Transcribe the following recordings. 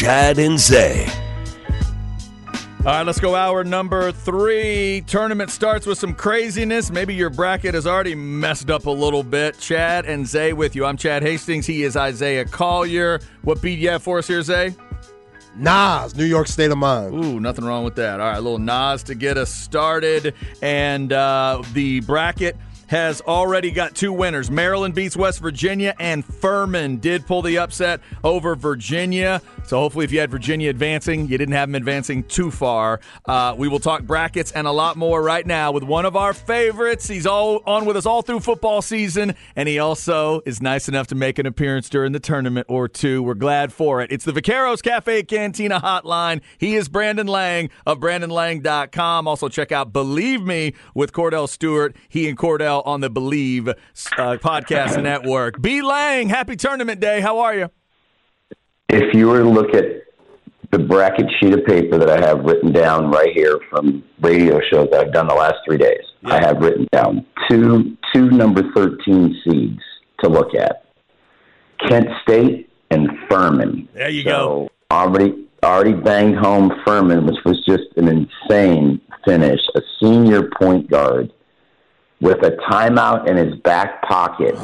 Chad and Zay. All right, let's go hour number three. Tournament starts with some craziness. Maybe your bracket is already messed up a little bit. Chad and Zay with you. I'm Chad Hastings. He is Isaiah Collier. What beat you have for us here, Zay? Nas, New York State of Mind. Ooh, nothing wrong with that. All right, a little Nas to get us started. And uh, the bracket has already got two winners. Maryland beats West Virginia, and Furman did pull the upset over Virginia. So hopefully, if you had Virginia advancing, you didn't have them advancing too far. Uh, we will talk brackets and a lot more right now with one of our favorites. He's all on with us all through football season, and he also is nice enough to make an appearance during the tournament or two. We're glad for it. It's the Vaqueros Cafe Cantina Hotline. He is Brandon Lang of BrandonLang.com. Also, check out Believe Me with Cordell Stewart. He and Cordell on the Believe uh, podcast network. B Lang, happy tournament day. How are you? if you were to look at the bracket sheet of paper that I have written down right here from radio shows that I've done the last three days, yeah. I have written down two two number thirteen seeds to look at. Kent State and Furman. There you so go. Already already banged home Furman, which was just an insane finish. A senior point guard with a timeout in his back pocket.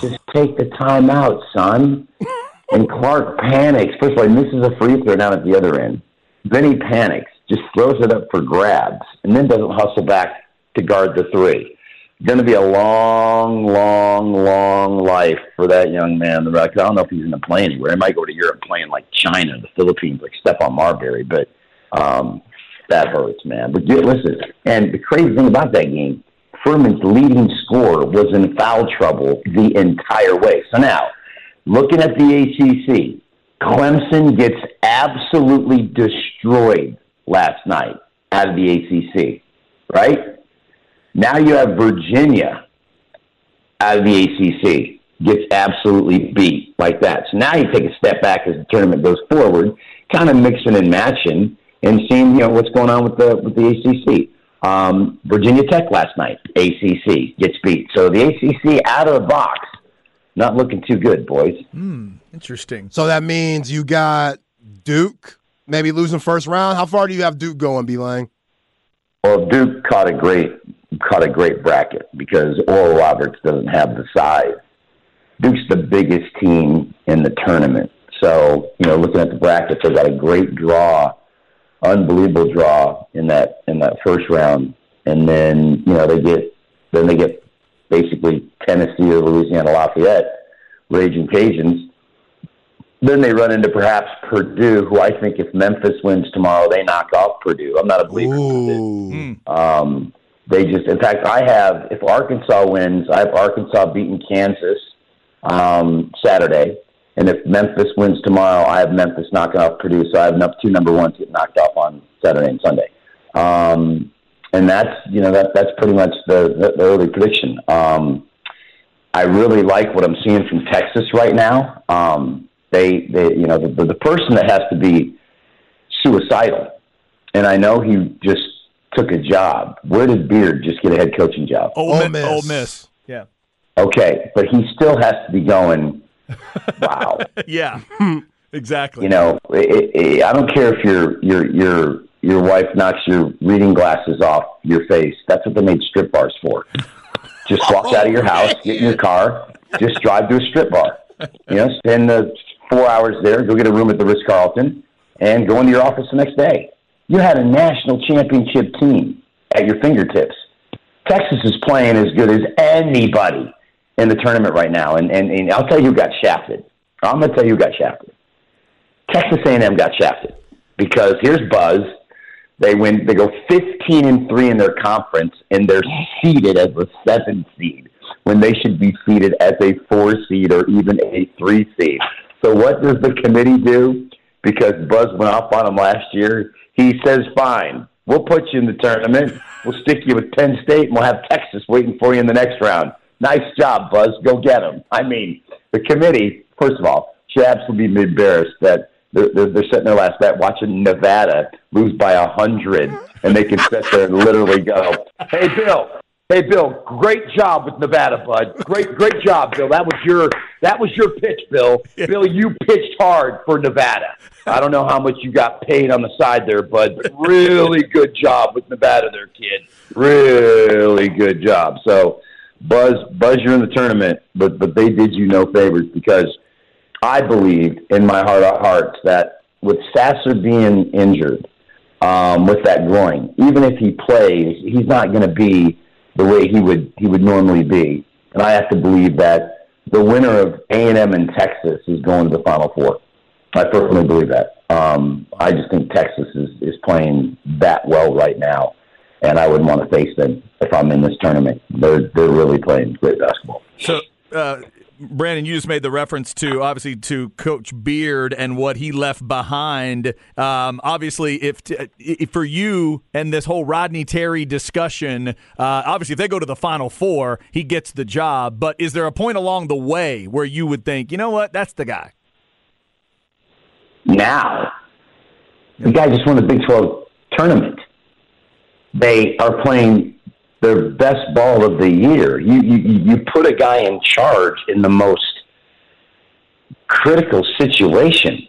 just take the timeout, son. And Clark panics. First of all, he misses a free throw down at the other end. Then he panics, just throws it up for grabs, and then doesn't hustle back to guard the three. Going to be a long, long, long life for that young man. I don't know if he's going to play anywhere. He might go to Europe playing like China, the Philippines, like Stephon Marbury, but um, that hurts, man. But listen, and the crazy thing about that game, Furman's leading scorer was in foul trouble the entire way. So now, looking at the ACC, Clemson gets absolutely destroyed last night out of the ACC, right? Now you have Virginia out of the ACC gets absolutely beat like that. So now you take a step back as the tournament goes forward, kind of mixing and matching and seeing you know what's going on with the with the ACC. Um, Virginia Tech last night, ACC gets beat. So the ACC out of the box not looking too good, boys. Hmm, interesting. So that means you got Duke maybe losing first round. How far do you have Duke going, B Lang? Well, Duke caught a great caught a great bracket because Oral Roberts doesn't have the size. Duke's the biggest team in the tournament. So, you know, looking at the bracket, they got a great draw, unbelievable draw in that in that first round. And then, you know, they get then they get basically Tennessee or Louisiana Lafayette, Raging Cajuns. Then they run into perhaps Purdue, who I think if Memphis wins tomorrow, they knock off Purdue. I'm not a believer in Purdue. Um, they just, in fact, I have, if Arkansas wins, I have Arkansas beating Kansas um, Saturday. And if Memphis wins tomorrow, I have Memphis knocking off Purdue. So I have enough two number ones get knocked off on Saturday and Sunday. Um, and that's you know that that's pretty much the the, the early prediction. Um, I really like what I'm seeing from Texas right now. Um, they they you know the, the person that has to be suicidal, and I know he just took a job. Where did Beard just get a head coaching job? Ole, Miss. Ole Miss. Yeah. Okay, but he still has to be going. Wow. yeah. exactly. You know, it, it, I don't care if your your you're your wife knocks your reading glasses off your face. That's what they made strip bars for. Just walk out of your house, get in your car, just drive to a strip bar. You know, spend the four hours there, go get a room at the Ritz Carlton, and go into your office the next day. You had a national championship team at your fingertips. Texas is playing as good as anybody in the tournament right now, and and, and I'll tell you who got shafted. I'm going to tell you who got shafted. Texas A&M got shafted because here's Buzz they win. They go 15 and three in their conference, and they're seeded as a seven seed when they should be seeded as a four seed or even a three seed. So what does the committee do? Because Buzz went off on them last year. He says, "Fine, we'll put you in the tournament. We'll stick you with Penn State, and we'll have Texas waiting for you in the next round." Nice job, Buzz. Go get them. I mean, the committee. First of all, should absolutely be embarrassed that they're, they're, they're sitting there last night watching Nevada lose by a hundred, and they can sit there and literally go, "Hey, Bill, hey, Bill, great job with Nevada, bud. Great, great job, Bill. That was your That was your pitch, Bill. Bill, you pitched hard for Nevada. I don't know how much you got paid on the side there, bud. But really good job with Nevada, there, kid. Really good job. So, Buzz, Buzz, you're in the tournament, but but they did you no favors because I believed in my heart of hearts that with Sasser being injured um, with that groin, even if he plays, he's not going to be the way he would he would normally be. And I have to believe that the winner of A and M and Texas is going to the Final Four. I personally believe that. Um, I just think Texas is, is playing that well right now, and I wouldn't want to face them if I'm in this tournament. They're they're really playing great basketball. So. Uh, Brandon, you just made the reference to obviously to Coach Beard and what he left behind. Um, obviously, if, if, for you and this whole Rodney Terry discussion, uh, obviously if they go to the Final Four, he gets the job. But is there a point along the way where you would think, you know what, that's the guy? Now, the guy just won the Big Twelve tournament. They are playing their best ball of the year. You, you you put a guy in charge in the most critical situation.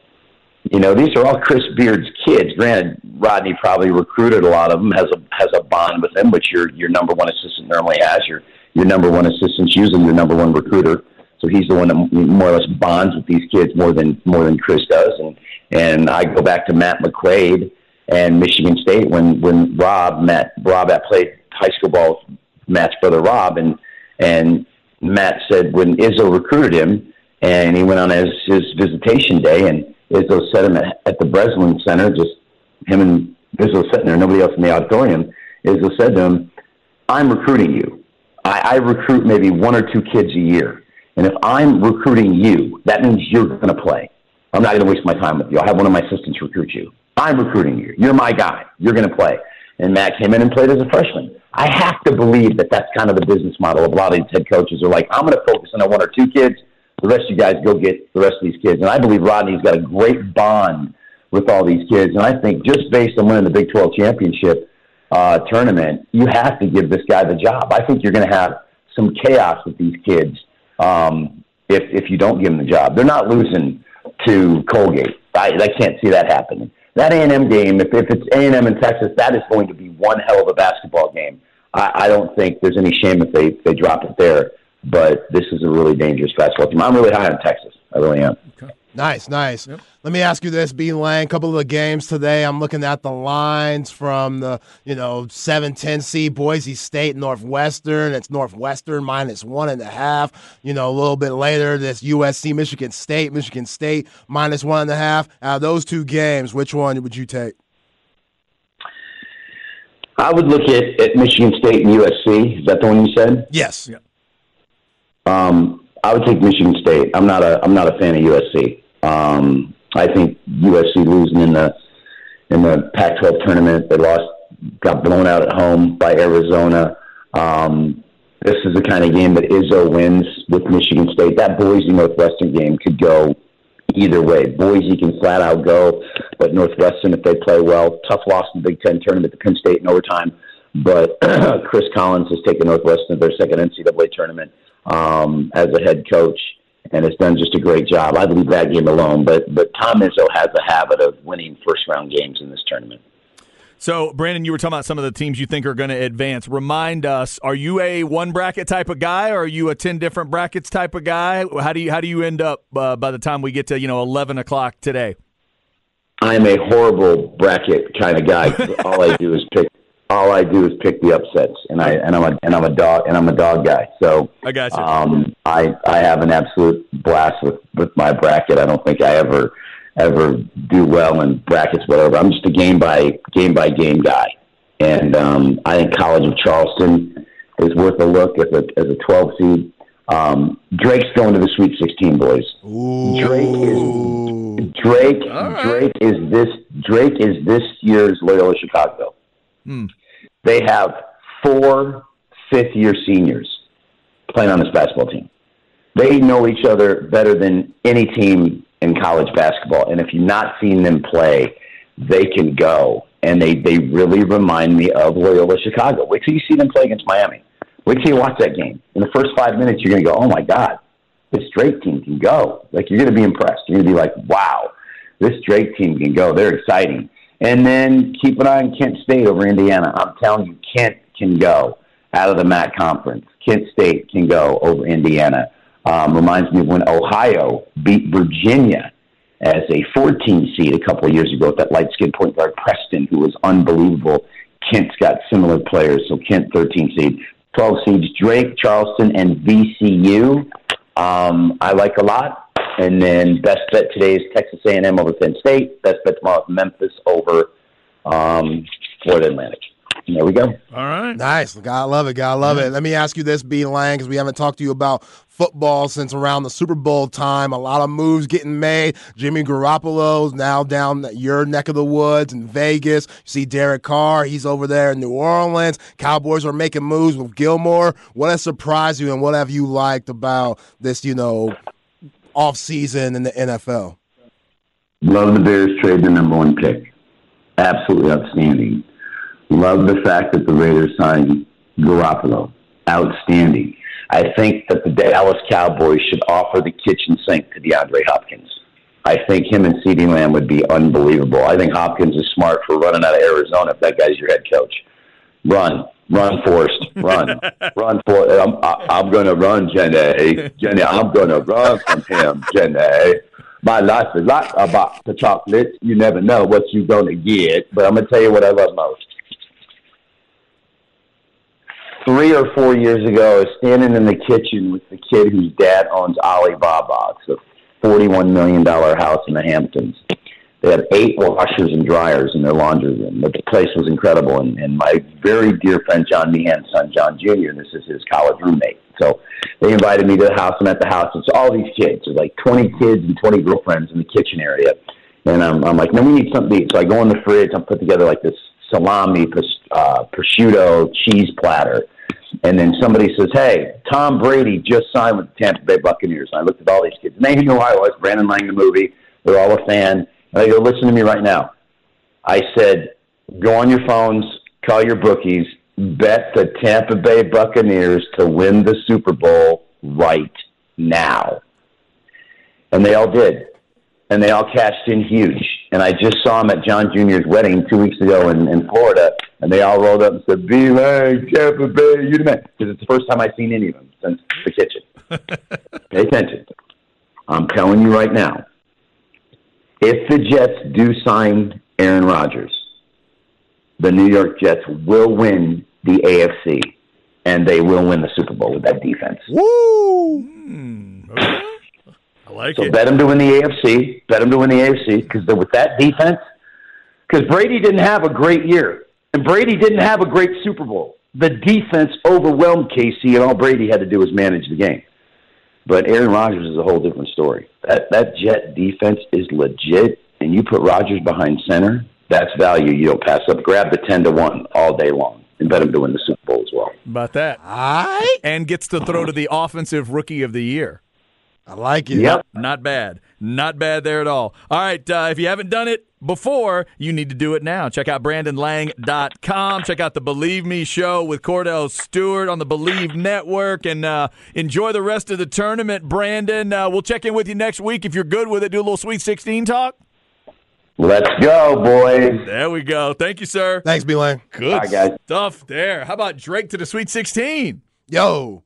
You know, these are all Chris Beard's kids. Granted, Rodney probably recruited a lot of them, has a has a bond with them, which your your number one assistant normally has. Your your number one assistant's usually your number one recruiter. So he's the one that more or less bonds with these kids more than more than Chris does. And and I go back to Matt McQuaid and Michigan State when when Rob Matt Rob that played high school ball Matt's brother Rob, and and Matt said when Izzo recruited him, and he went on his his visitation day, and Izzo set him at, at the Breslin Center, just him and Izzo sitting there, nobody else in the auditorium. Izzo said to him, "I'm recruiting you. I, I recruit maybe one or two kids a year, and if I'm recruiting you, that means you're going to play. I'm not going to waste my time with you. I'll have one of my assistants recruit you. I'm recruiting you. You're my guy. You're going to play." And Matt came in and played as a freshman. I have to believe that that's kind of the business model of a lot of these head coaches are like, I'm going to focus on one or two kids. The rest of you guys go get the rest of these kids. And I believe Rodney's got a great bond with all these kids. And I think just based on winning the Big 12 championship uh, tournament, you have to give this guy the job. I think you're going to have some chaos with these kids um, if if you don't give them the job. They're not losing to Colgate. I, I can't see that happening that A&M game, if, if it's A&M in Texas, that is going to be one hell of a basketball game. I, I don't think there's any shame if they, they drop it there, but this is a really dangerous basketball team. I'm really high on Texas. I really am. Okay. Nice, nice. Yep. Let me ask you this, B Lang. A couple of the games today. I'm looking at the lines from the you know seven ten C Boise State Northwestern. It's Northwestern minus one and a half. You know a little bit later, this USC Michigan State Michigan State minus one and a half. Out of those two games, which one would you take? I would look at, at Michigan State and USC. Is that the one you said? Yes. Yeah. Um, I would take Michigan State. I'm not a I'm not a fan of USC. Um, I think USC losing in the in the Pac-12 tournament, they lost, got blown out at home by Arizona. Um, this is the kind of game that Izzo wins with Michigan State. That Boise Northwestern game could go either way. Boise can flat out go, but Northwestern, if they play well, tough loss in the Big Ten tournament to Penn State in overtime. But Chris Collins has taken Northwestern to their second NCAA tournament um, as a head coach and has done just a great job. I believe that game alone, but but Tom Izzo has the habit of winning first round games in this tournament. So, Brandon, you were talking about some of the teams you think are going to advance. Remind us: Are you a one bracket type of guy, or are you a ten different brackets type of guy? How do you how do you end up uh, by the time we get to you know eleven o'clock today? I'm a horrible bracket kind of guy. All I do is pick all I do is pick the upsets, and I and I'm a and I'm a dog and I'm a dog guy. So I got you. Um, I I have an absolute blast with with my bracket. I don't think I ever ever do well in brackets, whatever. I'm just a game by game by game guy, and um, I think College of Charleston is worth a look as a as a 12 seed. Um, Drake's going to the Sweet 16, boys. Ooh. Drake is Drake. Right. Drake is this Drake is this year's Loyola Chicago. Hmm. They have four fifth year seniors playing on this basketball team. They know each other better than any team in college basketball. And if you've not seen them play, they can go. And they, they really remind me of Loyola Chicago. Wait till you see them play against Miami. Wait till you watch that game. In the first five minutes, you're going to go, oh my God, this Drake team can go. Like you're going to be impressed. You're going to be like, wow, this Drake team can go. They're exciting. And then keep an eye on Kent State over Indiana. I'm telling you, Kent can go out of the MAC conference. Kent State can go over Indiana. Um, reminds me of when Ohio beat Virginia as a 14 seed a couple of years ago with that light skinned point guard Preston, who was unbelievable. Kent's got similar players, so Kent 13 seed. 12 seeds Drake, Charleston, and VCU. Um, I like a lot. And then best bet today is Texas A&M over Penn State. Best bet tomorrow is Memphis over um, Florida Atlantic. And there we go. All right. Nice. God I love it. God love it. Let me ask you this, B Lang, because we haven't talked to you about football since around the Super Bowl time. A lot of moves getting made. Jimmy Garoppolo's now down your neck of the woods in Vegas. You see Derek Carr, he's over there in New Orleans. Cowboys are making moves with Gilmore. What has surprised you and what have you liked about this, you know, off season in the NFL? Love the Bears trade the number one pick. Absolutely outstanding. Love the fact that the Raiders signed Garoppolo. Outstanding. I think that the Dallas Cowboys should offer the kitchen sink to DeAndre Hopkins. I think him and CeeDee Lamb would be unbelievable. I think Hopkins is smart for running out of Arizona if that guy's your head coach. Run, run, Forrest, run, run for. I'm, I'm going to run, Jenny. Jenny, I'm going to run from him, Jenny. My life is like a box of chocolates. You never know what you're going to get. But I'm going to tell you what I love most three or four years ago, I was standing in the kitchen with the kid whose dad owns Alibaba. It's a $41 million house in the Hamptons. They had eight washers and dryers in their laundry room. But the place was incredible. And, and my very dear friend John Meehan's son, John Jr., this is his college roommate. So they invited me to the house. I'm at the house. It's all these kids. There's like 20 kids and 20 girlfriends in the kitchen area. And I'm, I'm like, no, we need something to eat. So I go in the fridge. I put together like this salami, uh, prosciutto, cheese platter and then somebody says, "Hey, Tom Brady just signed with the Tampa Bay Buccaneers." And I looked at all these kids, and they knew who I was. Brandon Lang, the movie. They're all a fan. And I go, "Listen to me right now." I said, "Go on your phones, call your bookies, bet the Tampa Bay Buccaneers to win the Super Bowl right now." And they all did and they all cashed in huge. And I just saw them at John Jr.'s wedding two weeks ago in, in Florida, and they all rolled up and said, "Be like Tampa Bay, you the man," because it's the first time I've seen any of them since the kitchen. Pay attention. I'm telling you right now, if the Jets do sign Aaron Rodgers, the New York Jets will win the AFC, and they will win the Super Bowl with that defense. Woo! Mm, okay. I like so it. So bet him to win the AFC. Bet him to win the AFC because with that defense, because Brady didn't have a great year and Brady didn't have a great Super Bowl. The defense overwhelmed KC, and all Brady had to do was manage the game. But Aaron Rodgers is a whole different story. That that Jet defense is legit, and you put Rodgers behind center, that's value you don't pass up. Grab the ten to one all day long and bet him to win the Super Bowl as well. About that. All right. And gets to throw to the offensive rookie of the year. I like it. Yep. Not bad. Not bad there at all. All right. Uh, if you haven't done it before, you need to do it now. Check out BrandonLang.com. Check out the Believe Me show with Cordell Stewart on the Believe Network and uh, enjoy the rest of the tournament, Brandon. Uh, we'll check in with you next week if you're good with it. Do a little Sweet 16 talk. Let's go, boys. There we go. Thank you, sir. Thanks, B Lang. Good Bye, guys. stuff there. How about Drake to the Sweet 16? Yo,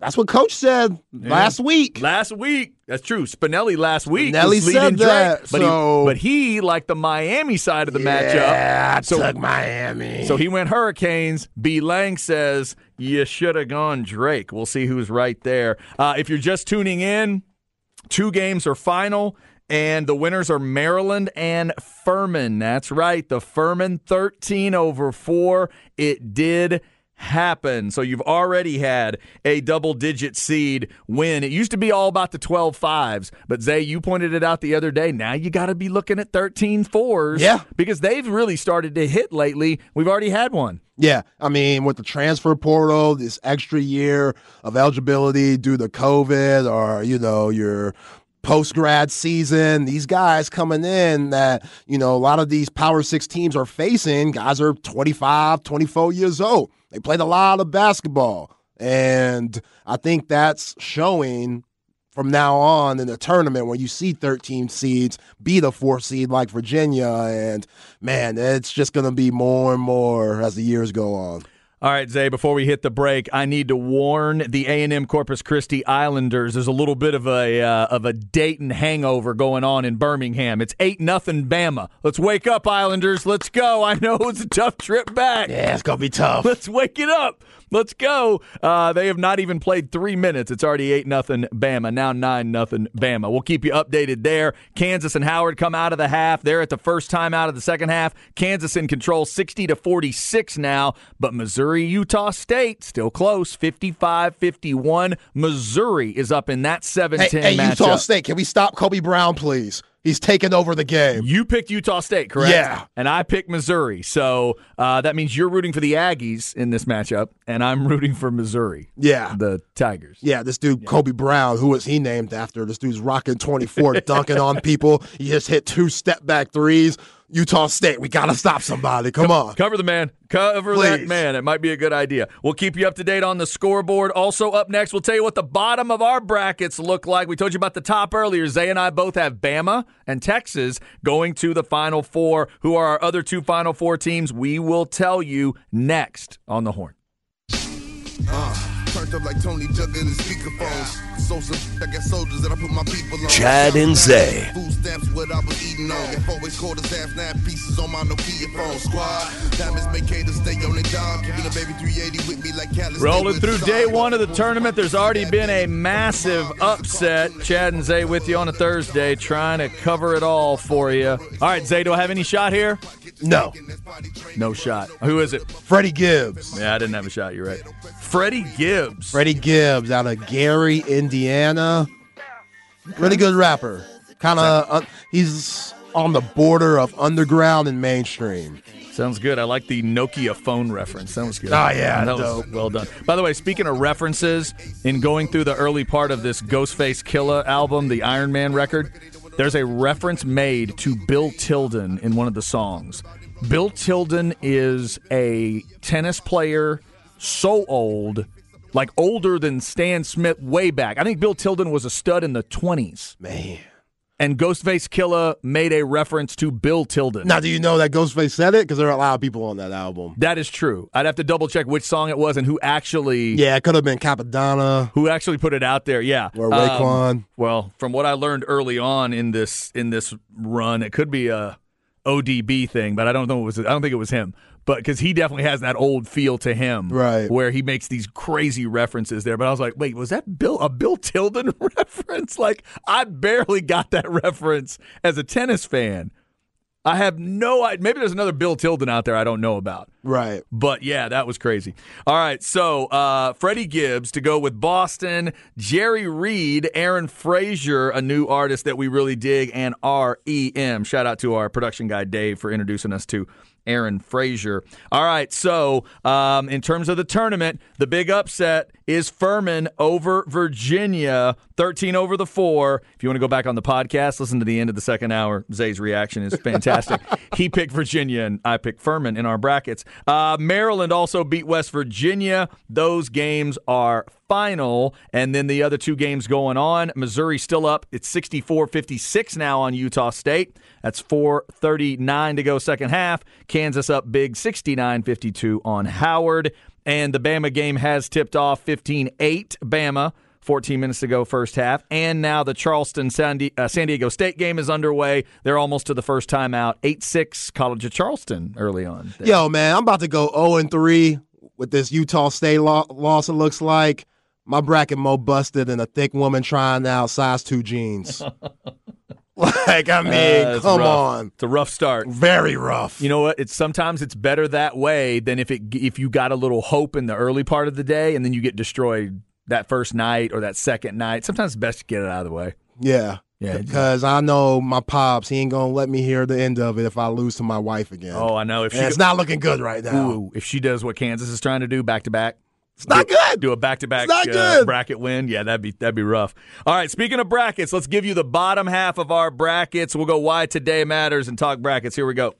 that's what Coach said last week. Last week, that's true. Spinelli last week Spinelli said Drake, that, but so- he but he liked the Miami side of the Yeah, matchup. I So- took Miami. So he went Hurricanes. B. Lang says you should have gone Drake. We'll see who's right there. Uh, if you're just tuning in, two games are final. And the winners are Maryland and Furman. That's right. The Furman 13 over 4. It did happen. So you've already had a double digit seed win. It used to be all about the 12 fives, but Zay, you pointed it out the other day. Now you got to be looking at 13 fours. Yeah. Because they've really started to hit lately. We've already had one. Yeah, I mean, with the transfer portal, this extra year of eligibility due to COVID or, you know, your post grad season, these guys coming in that, you know, a lot of these Power Six teams are facing, guys are 25, 24 years old. They played a lot of basketball. And I think that's showing from now on in the tournament when you see 13 seeds beat a four seed like Virginia. And man, it's just going to be more and more as the years go on. All right, Zay, before we hit the break, I need to warn the A&M Corpus Christi Islanders there's a little bit of a uh, of a Dayton hangover going on in Birmingham. It's 8 nothing Bama. Let's wake up Islanders. Let's go. I know it's a tough trip back. Yeah, it's going to be tough. Let's wake it up. Let's go. Uh, they have not even played three minutes. It's already 8 nothing Bama. Now 9 nothing Bama. We'll keep you updated there. Kansas and Howard come out of the half. They're at the first time out of the second half. Kansas in control 60 to 46 now, but Missouri, Utah State still close 55 51. Missouri is up in that 7 Hey, hey matchup. Utah State, can we stop Kobe Brown, please? He's taking over the game. You picked Utah State, correct? Yeah. And I picked Missouri. So uh, that means you're rooting for the Aggies in this matchup, and I'm rooting for Missouri, Yeah. the Tigers. Yeah, this dude Kobe Brown, who was he named after? This dude's rocking 24, dunking on people. He just hit two step back threes. Utah State, we gotta stop somebody. Come on. Cover the man. Cover that man. It might be a good idea. We'll keep you up to date on the scoreboard. Also, up next, we'll tell you what the bottom of our brackets look like. We told you about the top earlier. Zay and I both have Bama and Texas going to the Final Four. Who are our other two Final Four teams? We will tell you next on the horn. Uh, turned up like Tony Jugger in the speakerphones. Sosa, I got soldiers that I put my people on. Chad and Zay. Food stamps, what I was eating on. If always called us half nine pieces on my Nokia phone. Squad, diamonds make haters stay on their job. Keeping a baby 380 with me like Callus. Rolling through day one of the tournament, there's already been a massive upset. Chad and Zay with you on a Thursday, trying to cover it all for you. All right, Zay, do I have any shot here? No. No shot. Who is it? Freddie Gibbs. Yeah, I didn't have a shot. You're right. Freddie Gibbs. Freddie Gibbs out of Gary, Indiana. Really good rapper. Kind of, uh, he's on the border of underground and mainstream. Sounds good. I like the Nokia phone reference. That was good. Oh, yeah, that was well done. By the way, speaking of references, in going through the early part of this Ghostface Killah album, the Iron Man record, there's a reference made to Bill Tilden in one of the songs. Bill Tilden is a tennis player so old, like older than Stan Smith way back. I think Bill Tilden was a stud in the 20s. Man. And Ghostface Killah made a reference to Bill Tilden. Now, do you know that Ghostface said it? Because there are a lot of people on that album. That is true. I'd have to double check which song it was and who actually Yeah, it could have been Cappadonna who actually put it out there. Yeah, or Um, Raekwon. well, from what I learned early on in this in this run, it could be a ODB thing, but I don't know. It was I don't think it was him, but because he definitely has that old feel to him, Right. Where he makes these crazy references there. But I was like, wait, was that Bill a Bill Tilden reference? Like I barely got that reference as a tennis fan. I have no idea. Maybe there's another Bill Tilden out there I don't know about. right. But yeah, that was crazy. All right, so uh, Freddie Gibbs to go with Boston, Jerry Reed, Aaron Frazer, a new artist that we really dig, and REM. Shout out to our production guy Dave for introducing us to Aaron Frazer. All right, so um, in terms of the tournament, the big upset is Furman over Virginia, 13 over the four. If you want to go back on the podcast, listen to the end of the second hour. Zay's reaction is fantastic. he picked Virginia, and I picked Furman in our brackets. Uh, Maryland also beat West Virginia. Those games are final. And then the other two games going on. Missouri still up. It's 64 56 now on Utah State. That's 439 to go second half. Kansas up big 69 52 on Howard. And the Bama game has tipped off 15 8 Bama. 14 minutes to go, first half. And now the Charleston San, uh, Diego State game is underway. They're almost to the first time out. 8 6 College of Charleston early on. Yo, man, I'm about to go 0 and 3 with this Utah State lo- loss. It looks like my bracket mo busted and a thick woman trying out size two jeans. like, I mean, Uh, come rough. on, It's a rough start. very rough. You know what? It's sometimes it's better that way than if it if you got a little hope in the early part of the day and then you get destroyed that first night or that second night. Sometimes it's best to get it out of the way. yeah, Yeah. because I know my pops. He ain't gonna let me hear the end of it if I lose to my wife again. Oh, I know. If she and it's not looking good right now. Ooh, if she does what Kansas is trying to do back to back. It's not good. Do a back to back It's not uh, good. bracket win. Yeah, that'd be that'd be rough. All right, speaking of brackets, let's give you the bottom half of our brackets. We'll go why today matters and talk brackets. Here we go.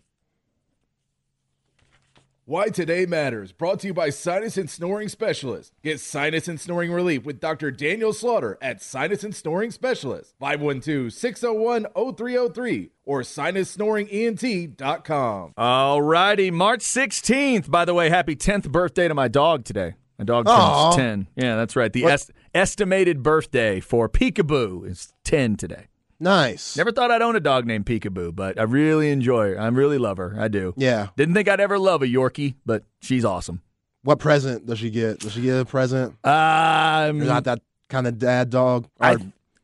Why Today Matters, brought to you by Sinus and Snoring Specialist. Get sinus and snoring relief with Dr. Daniel Slaughter at Sinus and Snoring Specialist, 512 601 0303 or sinussnoringent.com. All righty, March 16th. By the way, happy 10th birthday to my dog today. My dog turns Aw. 10. Yeah, that's right. The est- estimated birthday for Peekaboo is 10 today. Nice. Never thought I'd own a dog named Peekaboo, but I really enjoy her. I really love her. I do. Yeah. Didn't think I'd ever love a Yorkie, but she's awesome. What present does she get? Does she get a present? Um, You're not that kind of dad dog. I,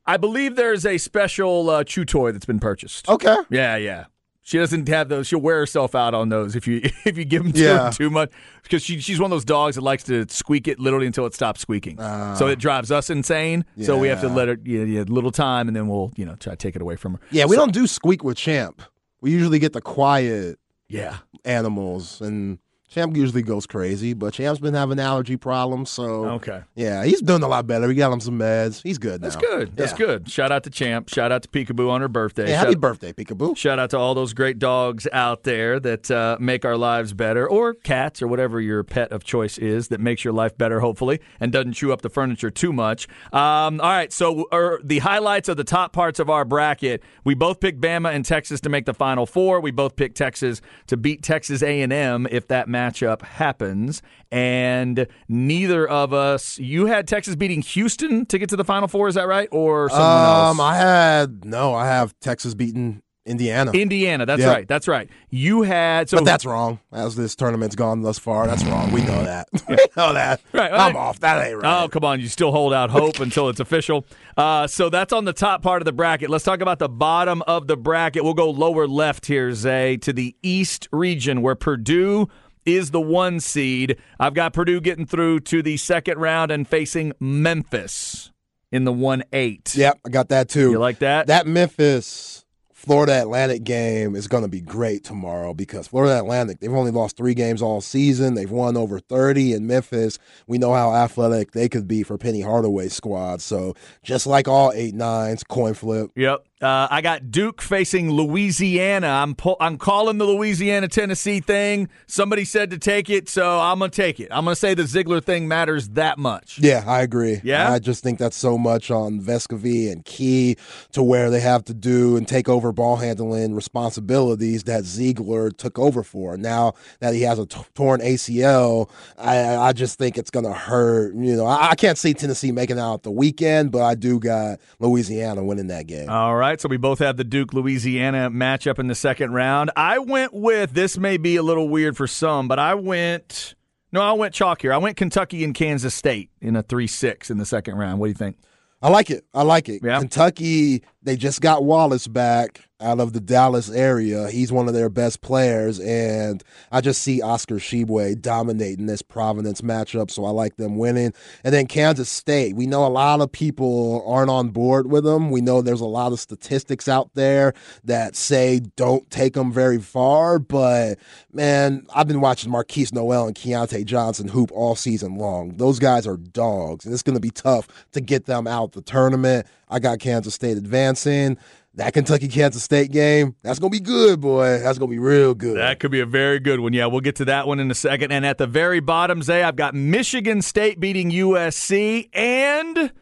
I believe there's a special uh, chew toy that's been purchased. okay. Yeah, yeah. She doesn't have those. She'll wear herself out on those if you if you give them to Yeah. her too much because she she's one of those dogs that likes to squeak it literally until it stops squeaking. Ah. so it drives us insane. So we have to let her yeah, yeah, a little time and then we'll you know try to take it away from her. Yeah, we don't do squeak with Champ. We usually get the quiet Yeah. animals, and Champ usually goes crazy. But Champ's been having allergy problems, so Okay. yeah, he's doing a lot better. We got him some meds. He's good now. That's good. That's Yeah. good. Shout out to Champ. Shout out to Peekaboo on her birthday. Hey, happy Shout- birthday, Peekaboo. Shout out to all those great dogs out there that uh, make our lives better, or cats, or whatever your pet of choice is that makes your life better, hopefully, and doesn't chew up the furniture too much. Um, all right, so er, the highlights of the top parts of our bracket: we both picked Bama and Texas to make the Final Four. We both picked Texas to beat Texas A&M if that matchup happens, and neither of us. You had Texas beating Houston to get to the Final Four, is that right, or someone else? Um, I had no, I have Texas beating Indiana, Indiana, that's Yeah. right. That's right. You had so but that's wrong. As this tournament's gone thus far, that's wrong. We know that. we know that. Right, I'm right. off. That ain't right. Oh, come on. You still hold out hope until it's official. Uh, so that's on the top part of the bracket. Let's talk about the bottom of the bracket. We'll go lower left here, Zay, to the East region where Purdue is the one seed. I've got Purdue getting through to the second round and facing Memphis in the 1 8. Yep, I got that too. You like that? That Memphis Florida Atlantic game is going to be great tomorrow because Florida Atlantic, they've only lost three games all season. They've won over 30. in Memphis, we know how athletic they could be for Penny Hardaway's squad. So just like all eight nines, coin flip. Yep. Uh, I got Duke facing Louisiana. I'm I'm calling the Louisiana Tennessee thing. Somebody said to take it, so I'm gonna take it. I'm gonna say the Zeigler thing matters that much. Yeah, I agree. Yeah? I just think that's so much on Vescovi and Key to where they have to do and take over ball handling responsibilities that Zeigler took over for. Now that he has a t- torn ACL, I, I just think it's going to hurt. You know, I, I can't see Tennessee making it out the weekend, but I do got Louisiana winning that game. All right, so we both have the Duke Louisiana matchup in the second round. I went with this may be a little weird for some, but I went no, I went chalk here. I went Kentucky and Kansas State in a three six in the second round. What do you think? I like it. I like it. Yeah. Kentucky, they just got Wallace back out of the Dallas area. He's one of their best players, and I just see Oscar Tshiebwe dominating this Providence matchup, so I like them winning. And then Kansas State, we know a lot of people aren't on board with them. We know there's a lot of statistics out there that say don't take them very far, but man, I've been watching Markquis Nowell and Keyontae Johnson hoop all season long. Those guys are dogs, and it's going to be tough to get them out the tournament. I got Kansas State advancing. That Kentucky Kansas State game, that's going to be good, boy. That's going to be real good. That could be a very good one. Yeah, we'll get to that one in a second. And at the very bottom, Zay, I've got Michigan State beating USC and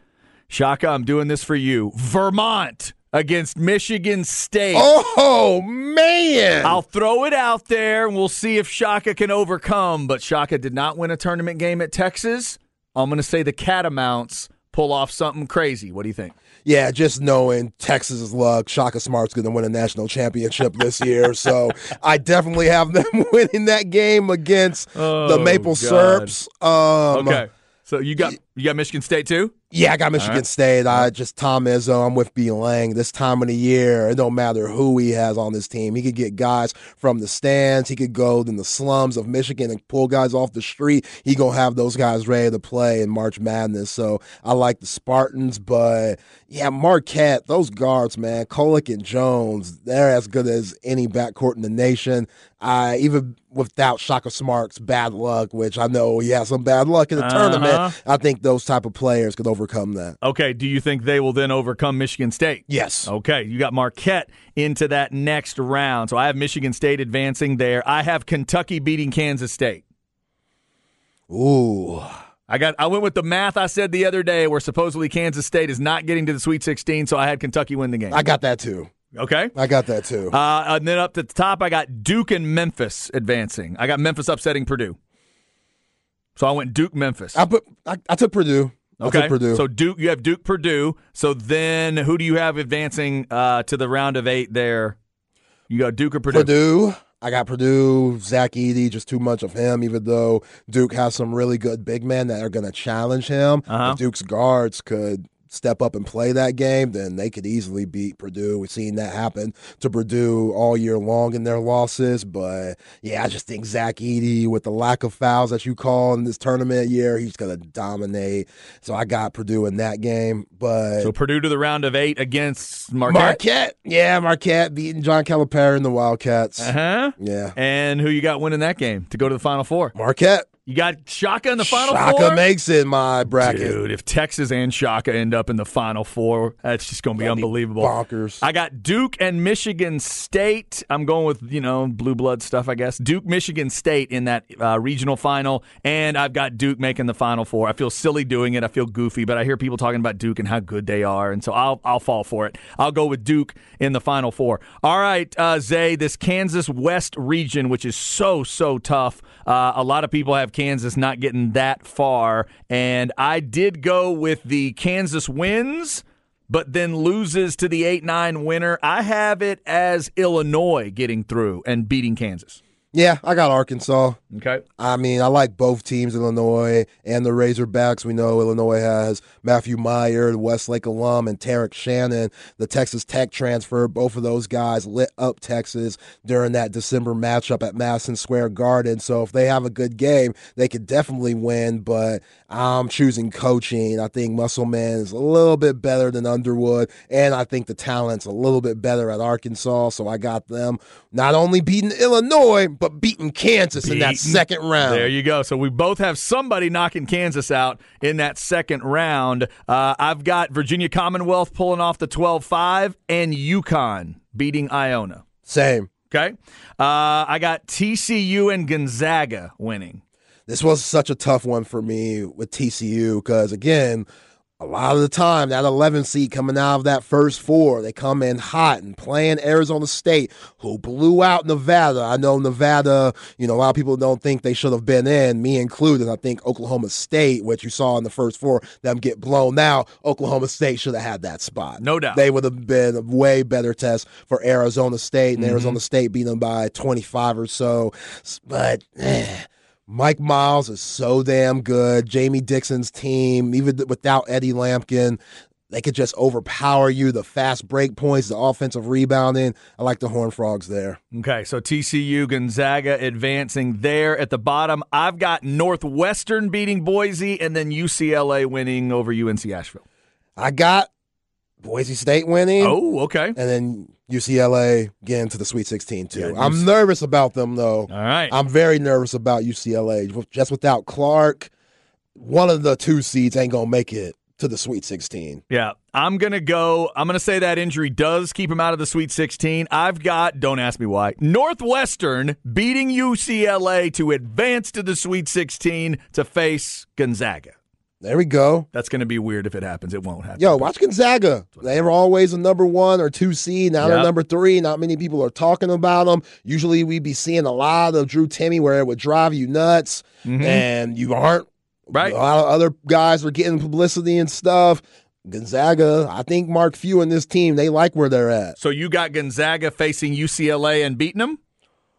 Shaka, I'm doing this for you. Vermont against Michigan State. oh, man. I'll throw it out there and we'll see if Shaka can overcome. But Shaka did not win a tournament game at Texas. I'm going to say the Catamounts pull off something crazy. What do you think? Yeah, just knowing Texas's luck, Shaka Smart's going to win a national championship this year. so I definitely have them winning that game against the Oh, Maple God. Serps. Um, Okay. So you got you got Michigan State too? Yeah, I got Michigan State. I just Tom Izzo. I'm with B Lang. This time of the year, it don't matter who he has on this team. He could get guys from the stands. He could go in the slums of Michigan and pull guys off the street. He gonna have those guys ready to play in March Madness. So I like the Spartans, but yeah, Marquette, those guards, man, Kolek and Jones, they're as good as any backcourt in the nation. I even without Shaka Smart's bad luck, which I know he has some bad luck in the Uh-huh. tournament. I think those type of players could overcome overcome that. Okay. Do you think they will then overcome Michigan State? Yes. Okay, you got Marquette into that next round. So I have Michigan State advancing there. I have Kentucky beating Kansas State. Ooh. I got I went with the math I said the other day where supposedly Kansas State is not getting to the Sweet 16, so I had Kentucky win the game. I got that too. Okay? I got that too. Uh, and then up to the top I got Duke and Memphis advancing. I got Memphis upsetting Purdue. So I went Duke Memphis. I put I, I took Purdue. I Okay. took Purdue. So Duke you have Duke Purdue. So then who do you have advancing uh, to the round of 8 there? You got Duke or Purdue? Purdue. I got Purdue, Zach Edey, just too much of him, even though Duke has some really good big men that are going to challenge him. Uh-huh. Duke's guards could step up and play that game, then they could easily beat Purdue. We've seen that happen to Purdue all year long in their losses. But yeah, I just think Zach Edey, with the lack of fouls that you call in this tournament year, he's going to dominate. So I got Purdue in that game. But So Purdue to the round of 8 against Marquette. Marquette, yeah, Marquette beating John Calipari and the Wildcats. Uh-huh. Yeah. And who you got winning that game to go to the Final Four? Marquette. You got Shaka in the Final Shaka Four? makes it my bracket. Dude, if Texas and Shaka end up in the Final Four, that's just going to be That'd be unbelievable. bonkers. I got Duke and Michigan State. I'm going with, you know, blue blood stuff, I guess. Duke, Michigan State in that uh, regional final. And I've got Duke making the Final Four. I feel silly doing it. I feel goofy, but I hear people talking about Duke and how good they are. And so I'll, I'll fall for it. I'll go with Duke in the Final Four. All right, uh, Zay, this Kansas West region, which is so, so tough. Uh, a lot of people have Kansas not getting that far. And I did go with the Kansas wins but then loses to the 8 9 winner. I have it as Illinois getting through and beating Kansas. Yeah, I got Arkansas. Okay. I mean, I like both teams, Illinois and the Razorbacks. We know Illinois has Matthew Mayer, the Westlake alum, and Tarek Shannon, the Texas Tech transfer. Both of those guys lit up Texas during that December matchup at Madison Square Garden. So if they have a good game, they could definitely win. But I'm choosing coaching. I think Musselman is a little bit better than Underwood, and I think the talent's a little bit better at Arkansas. So I got them not only beating Illinois, but beating Kansas in that second round. There you go. So we both have somebody knocking Kansas out in that second round. Uh, I've got Virginia Commonwealth pulling off the 12 5 and UConn beating Iona. Same. Okay. Uh, I got TCU and Gonzaga winning. This was such a tough one for me with TCU because, again, a lot of the time, that 11 seed coming out of that first four, they come in hot and playing Arizona State, who blew out Nevada. I know Nevada, you know, a lot of people don't think they should have been in, me included. I think Oklahoma State, which you saw in the first four, them get blown out. Oklahoma State should have had that spot. No doubt. They would have been a way better test for Arizona State, and Arizona State beat them by 25 or so. But, eh, Mike Miles is so damn good. Jamie Dixon's team, even without Eddie Lampkin, they could just overpower you. The fast break points, the offensive rebounding. I like the Horned Frogs there. Okay, so TCU Gonzaga advancing there at the bottom. I've got Northwestern beating Boise and then UCLA winning over UNC Asheville. I got Boise State winning. Oh, okay. And then UCLA getting to the Sweet 16 too. Yeah, I'm nervous about them though. All right. I'm very nervous about UCLA. Just without Clark, one of the two seeds ain't gonna make it to the Sweet 16. Yeah, I'm going to go. I'm going to say that injury does keep him out of the Sweet 16. I've got, don't ask me why, Northwestern beating UCLA to advance to the Sweet 16 to face Gonzaga. There we go. That's going to be weird if it happens. It won't happen. Yo, watch Gonzaga. They were always a number one or two seed. Now they're number three. Not many people are talking about them. Usually we'd be seeing a lot of Drew Timme where it would drive you nuts and you aren't. Mm-hmm. Right. A lot of other guys were getting publicity and stuff. Gonzaga, I think Mark Few and this team, they like where they're at. So you got Gonzaga facing UCLA and beating them?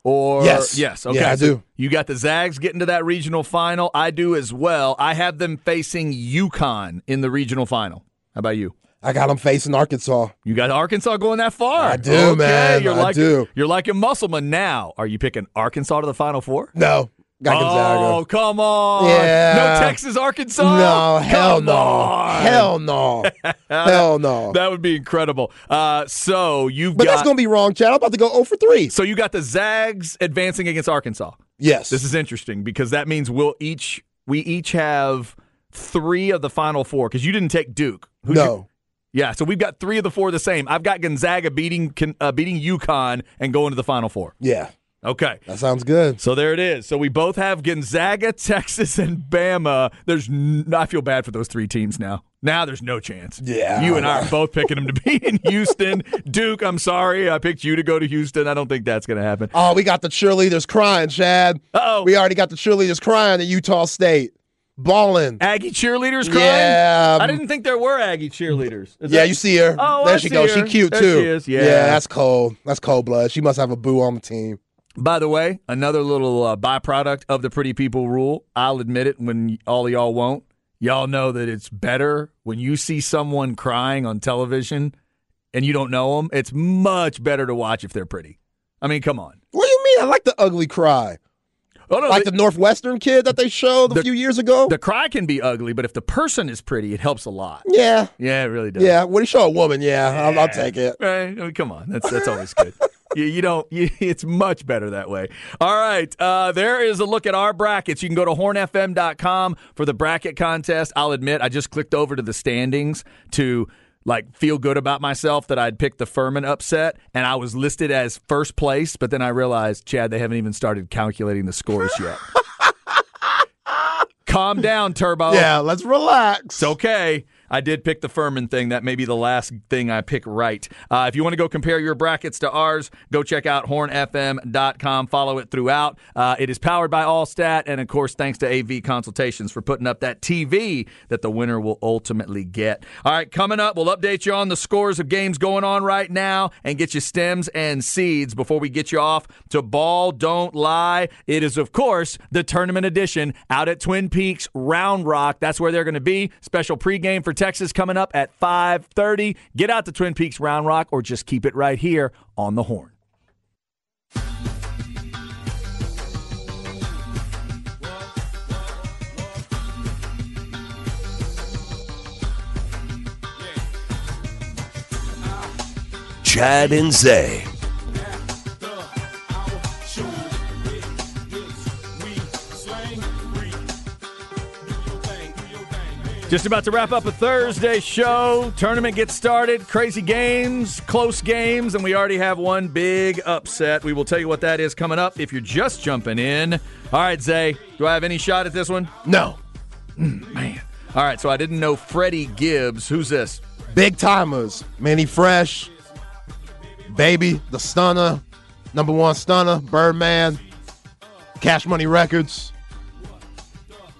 Or Yes. yes, okay. Yeah, I so do. You got the Zags getting to that regional final. I do as well. I have them facing UConn in the regional final. How about you? I got them facing Arkansas. You got Arkansas going that far. I do, okay, man. You're I like do. You're like a Musselman now. Are you picking Arkansas to the Final Four? No, got Gonzaga. Oh, come on. Yeah. No Texas, Arkansas? No, hell Come no. on. Hell no. hell no. That would be incredible. Uh, so you've But got that's going to be wrong, Chad. I'm about to go 0 for 3. so you got the Zags advancing against Arkansas. Yes. This is interesting because that means we'll each we each have three of the final four because you didn't take Duke. Who'd no. you- yeah, so we've got three of the four the same. I've got Gonzaga beating uh, beating UConn and going to the final four. Yeah. Okay. That sounds good. So there it is. So we both have Gonzaga, Texas, and Bama. There's, n- I feel bad for those three teams now. Now there's no chance. Yeah. you and I are both picking them to be in Houston. Duke, I'm sorry, I picked you to go to Houston. I don't think that's going to happen. Oh, we got the cheerleaders crying, Chad. Uh-oh. We already got the cheerleaders crying at Utah State. Balling. Aggie cheerleaders crying. Yeah. I didn't think there were Aggie cheerleaders. Is Yeah, that- you see her. Oh, there I she see goes. her. She cute There too. she is. Yeah. that's cold. That's cold blood. She must have a boo on the team. By the way, another little uh, byproduct of the pretty people rule. I'll admit it when all y'all won't. Y'all know that it's better when you see someone crying on television and you don't know them. It's much better to watch if they're pretty. I mean, come on. What do you mean? I like the ugly cry. Oh no, Like the, the Northwestern kid that they showed a few years ago. the cry can be ugly, but if the person is pretty, it helps a lot. yeah. Yeah, it really does. Yeah. when you show a woman? Yeah, I'll, I'll take it. Right? I mean, come on, that's that's always good. you, you don't. You, it's much better that way. All right, uh, there is a look at our brackets. You can go to hornfm.com for the bracket contest. I'll admit, I just clicked over to the standings to like feel good about myself that I'd picked the Furman upset, and I was listed as first place. But then I realized, Chad, they haven't even started calculating the scores yet. Calm down, Turbo. Yeah, let's relax. It's okay. I did pick the Furman thing. That may be the last thing I pick right. Uh, if you want to go compare your brackets to ours, go check out hornfm.com. Follow it throughout. Uh, it is powered by Allstate. And of course, thanks to AV Consultations for putting up that TV that the winner will ultimately get. All right, coming up, we'll update you on the scores of games going on right now and get you stems and seeds before we get you off to Ball Don't Lie. It is, of course, the tournament edition out at Twin Peaks Round Rock. That's where they're going to be. Special pregame for Texas coming up at 5:30. Get out to Twin Peaks Round Rock or just keep it right here on the horn. Chad and Zay. Just about to wrap up a Thursday show. Tournament gets started. Crazy games, close games, and we already have one big upset. We will tell you what that is coming up if you're just jumping in. All right, Zay, do I have any shot at this one? no. Mm, man. All right, so I didn't know Freddie Gibbs. Who's this? Big timers. Mannie Fresh. Baby, the stunner. Number one stunner. Birdman. Cash Money Records.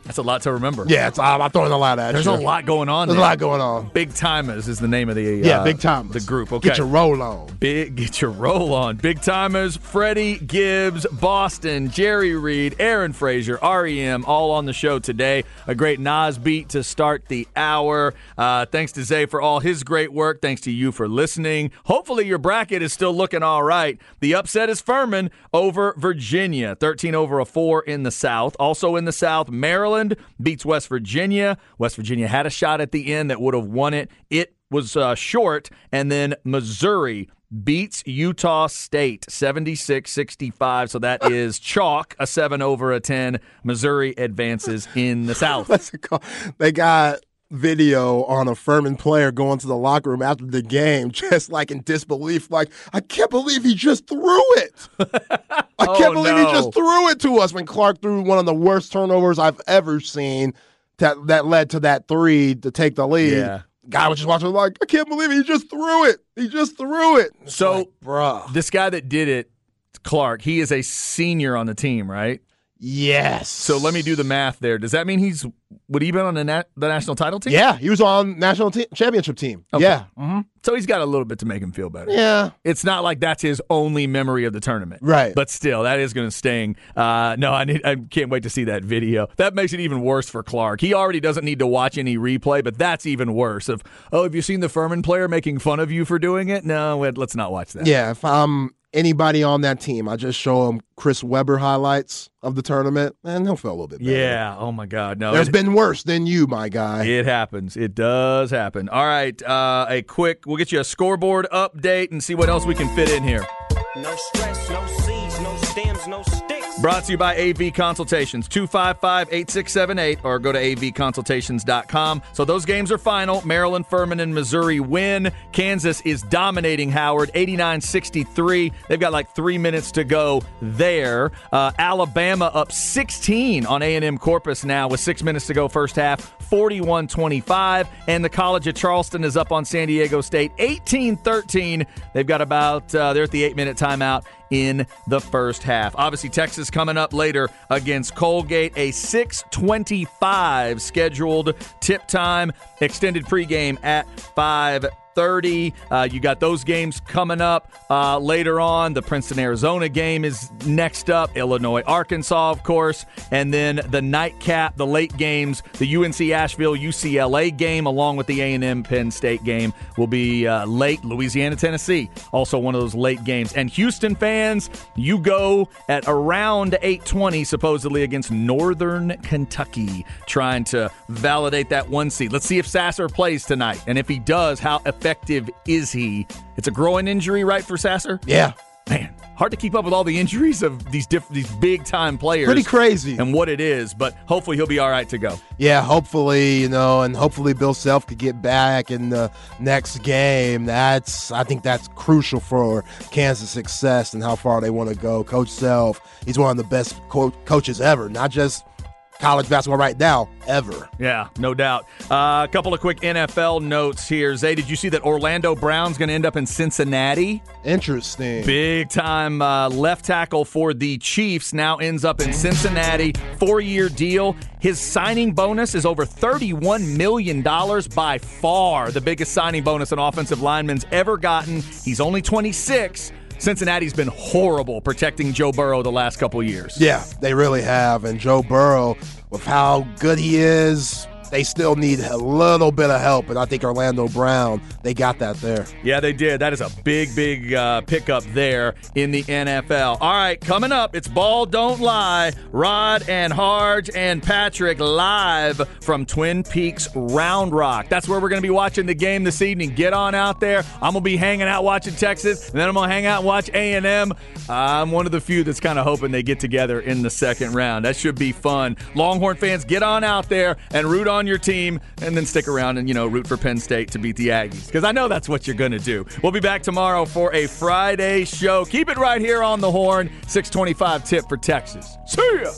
That's a lot to remember. Yeah, it's, I'm, I'm throwing a lot at There's you. There's a lot going on There's there. a lot going on. Big Timers is the name of the Yeah, uh, big timers. The group. Okay. Get your roll on. Big, get your roll on. Big timers, Freddie Gibbs, Boston, Jerry Reed, Aaron Frazer, REM, all on the show today. A great Nas beat to start the hour. Uh, thanks to Zay for all his great work. Thanks to you for listening. Hopefully, your bracket is still looking all right. The upset is Furman over Virginia, 13 over a 4 in the South. Also in the South, Maryland beats West Virginia. West Virginia had a shot at the end that would have won it. It was uh, short. And then Missouri beats Utah State 76 65. So that is chalk, a 7 over a 10. Missouri advances in the South. What's it called? They got video on a Furman player going to the locker room after the game, just like in disbelief, like, I can't believe he just threw it. I Oh, can't believe no. he just threw it to us when Clark threw one of the worst turnovers I've ever seen that, that led to that three to take the lead. Yeah. Guy was just watching like, I can't believe he just threw it. He just threw it. It's So- like, bruh. This guy that did it, Clark, he is a senior on the team, right? Yes. So let me do the math there. Does that mean he's would he been on the nat, the national title team? Yeah, he was on national te- championship team. Okay. Yeah. hmm So he's got a little bit to make him feel better. Yeah. It's not like that's his only memory of the tournament, Right. But still, that is going to sting. Uh, no, I need, I can't wait to see that video. That makes it even worse for Clark. He already doesn't need to watch any replay, but that's even worse. Of oh, have you seen the Furman player making fun of you for doing it? No, let's not watch that. Yeah, if I'm anybody on that team, I just show him Chris Webber highlights of the tournament, and he'll feel a little bit better. Yeah. Oh my God. No. There's it- been worse than you, my guy. It happens. It does happen. All right. Uh, a quick, we'll get you a scoreboard update and see what else we can fit in here. No stress, no seeds, no stems, no sticks. Brought to you by AV Consultations, 255 8678, or go to avconsultations.com. So those games are final. Maryland, Furman, and Missouri win. Kansas is dominating Howard, 89 63. They've got like three minutes to go there. Uh, Alabama up 16 on A&M Corpus now with six minutes to go first half, 41 25. And the College of Charleston is up on San Diego State, 18 13. They've got about, uh, they're at the eight minute timeout in the first half. Obviously, Texas coming up later against Colgate, a 625 scheduled tip time, extended pregame at 5 30. Uh, you got those games coming up uh, later on. The Princeton Arizona game is next up. Illinois Arkansas, of course, and then the nightcap, the late games, the UNC Asheville UCLA game, along with the A&M Penn State game, will be uh, late. Louisiana Tennessee, also one of those late games. And Houston fans, you go at around 8:20 supposedly against Northern Kentucky, trying to validate that one seed. Let's see if Sasser plays tonight, and if he does, how effective is he? It's a growing injury, right, for Sasser? Yeah. Man, hard to keep up with all the injuries of these diff- these big time players. Pretty crazy. And what it is, but hopefully he'll be all right to go. Yeah, hopefully, you know, and hopefully Bill Self could get back in the next game. That's I think that's crucial for Kansas' success and how far they want to go. Coach Self, he's one of the best co- coaches ever, not just college basketball right now, ever. Yeah, no doubt. Uh, a couple of quick NFL notes here. Zay, did you see that Orlando Brown's going to end up in Cincinnati? Interesting. Big time uh, left tackle for the Chiefs now ends up in Cincinnati. Four year deal. His signing bonus is over $31 million by far the biggest signing bonus an offensive lineman's ever gotten. He's only 26. Cincinnati's been horrible protecting Joe Burrow the last couple years. Yeah, they really have. And Joe Burrow, with how good he is, they still need a little bit of help. And I think Orlando Brown, they got that there. Yeah, they did. That is a big, big uh, pickup there in the NFL. All right, coming up, it's Ball Don't Lie. Rod and Harge and Patrick live from Twin Peaks Round Rock. That's where we're going to be watching the game this evening. Get on out there. I'm going to be hanging out watching Texas, and then I'm going to hang out and watch A&M. I'm one of the few that's kind of hoping they get together in the second round. That should be fun. Longhorn fans, get on out there and root on your team, and then stick around and, you know, root for Penn State to beat the Aggies, because I know that's what you're going to do. We'll be back tomorrow for a Friday show. Keep it right here on the horn. 625 tip for Texas. See ya.